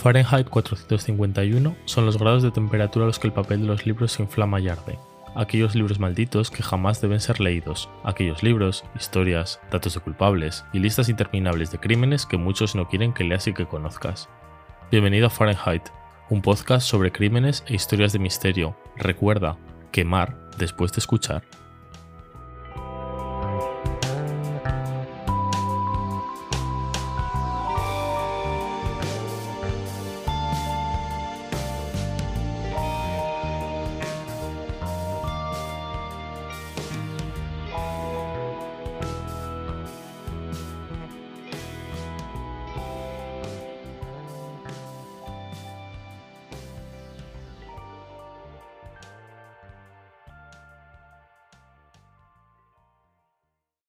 Fahrenheit 451 son los grados de temperatura a los que el papel de los libros se inflama y arde. Aquellos libros malditos que jamás deben ser leídos. Aquellos libros, historias, datos de culpables y listas interminables de crímenes que muchos no quieren que leas y que conozcas. Bienvenido a Fahrenheit, un podcast sobre crímenes e historias de misterio. Recuerda, quemar después de escuchar.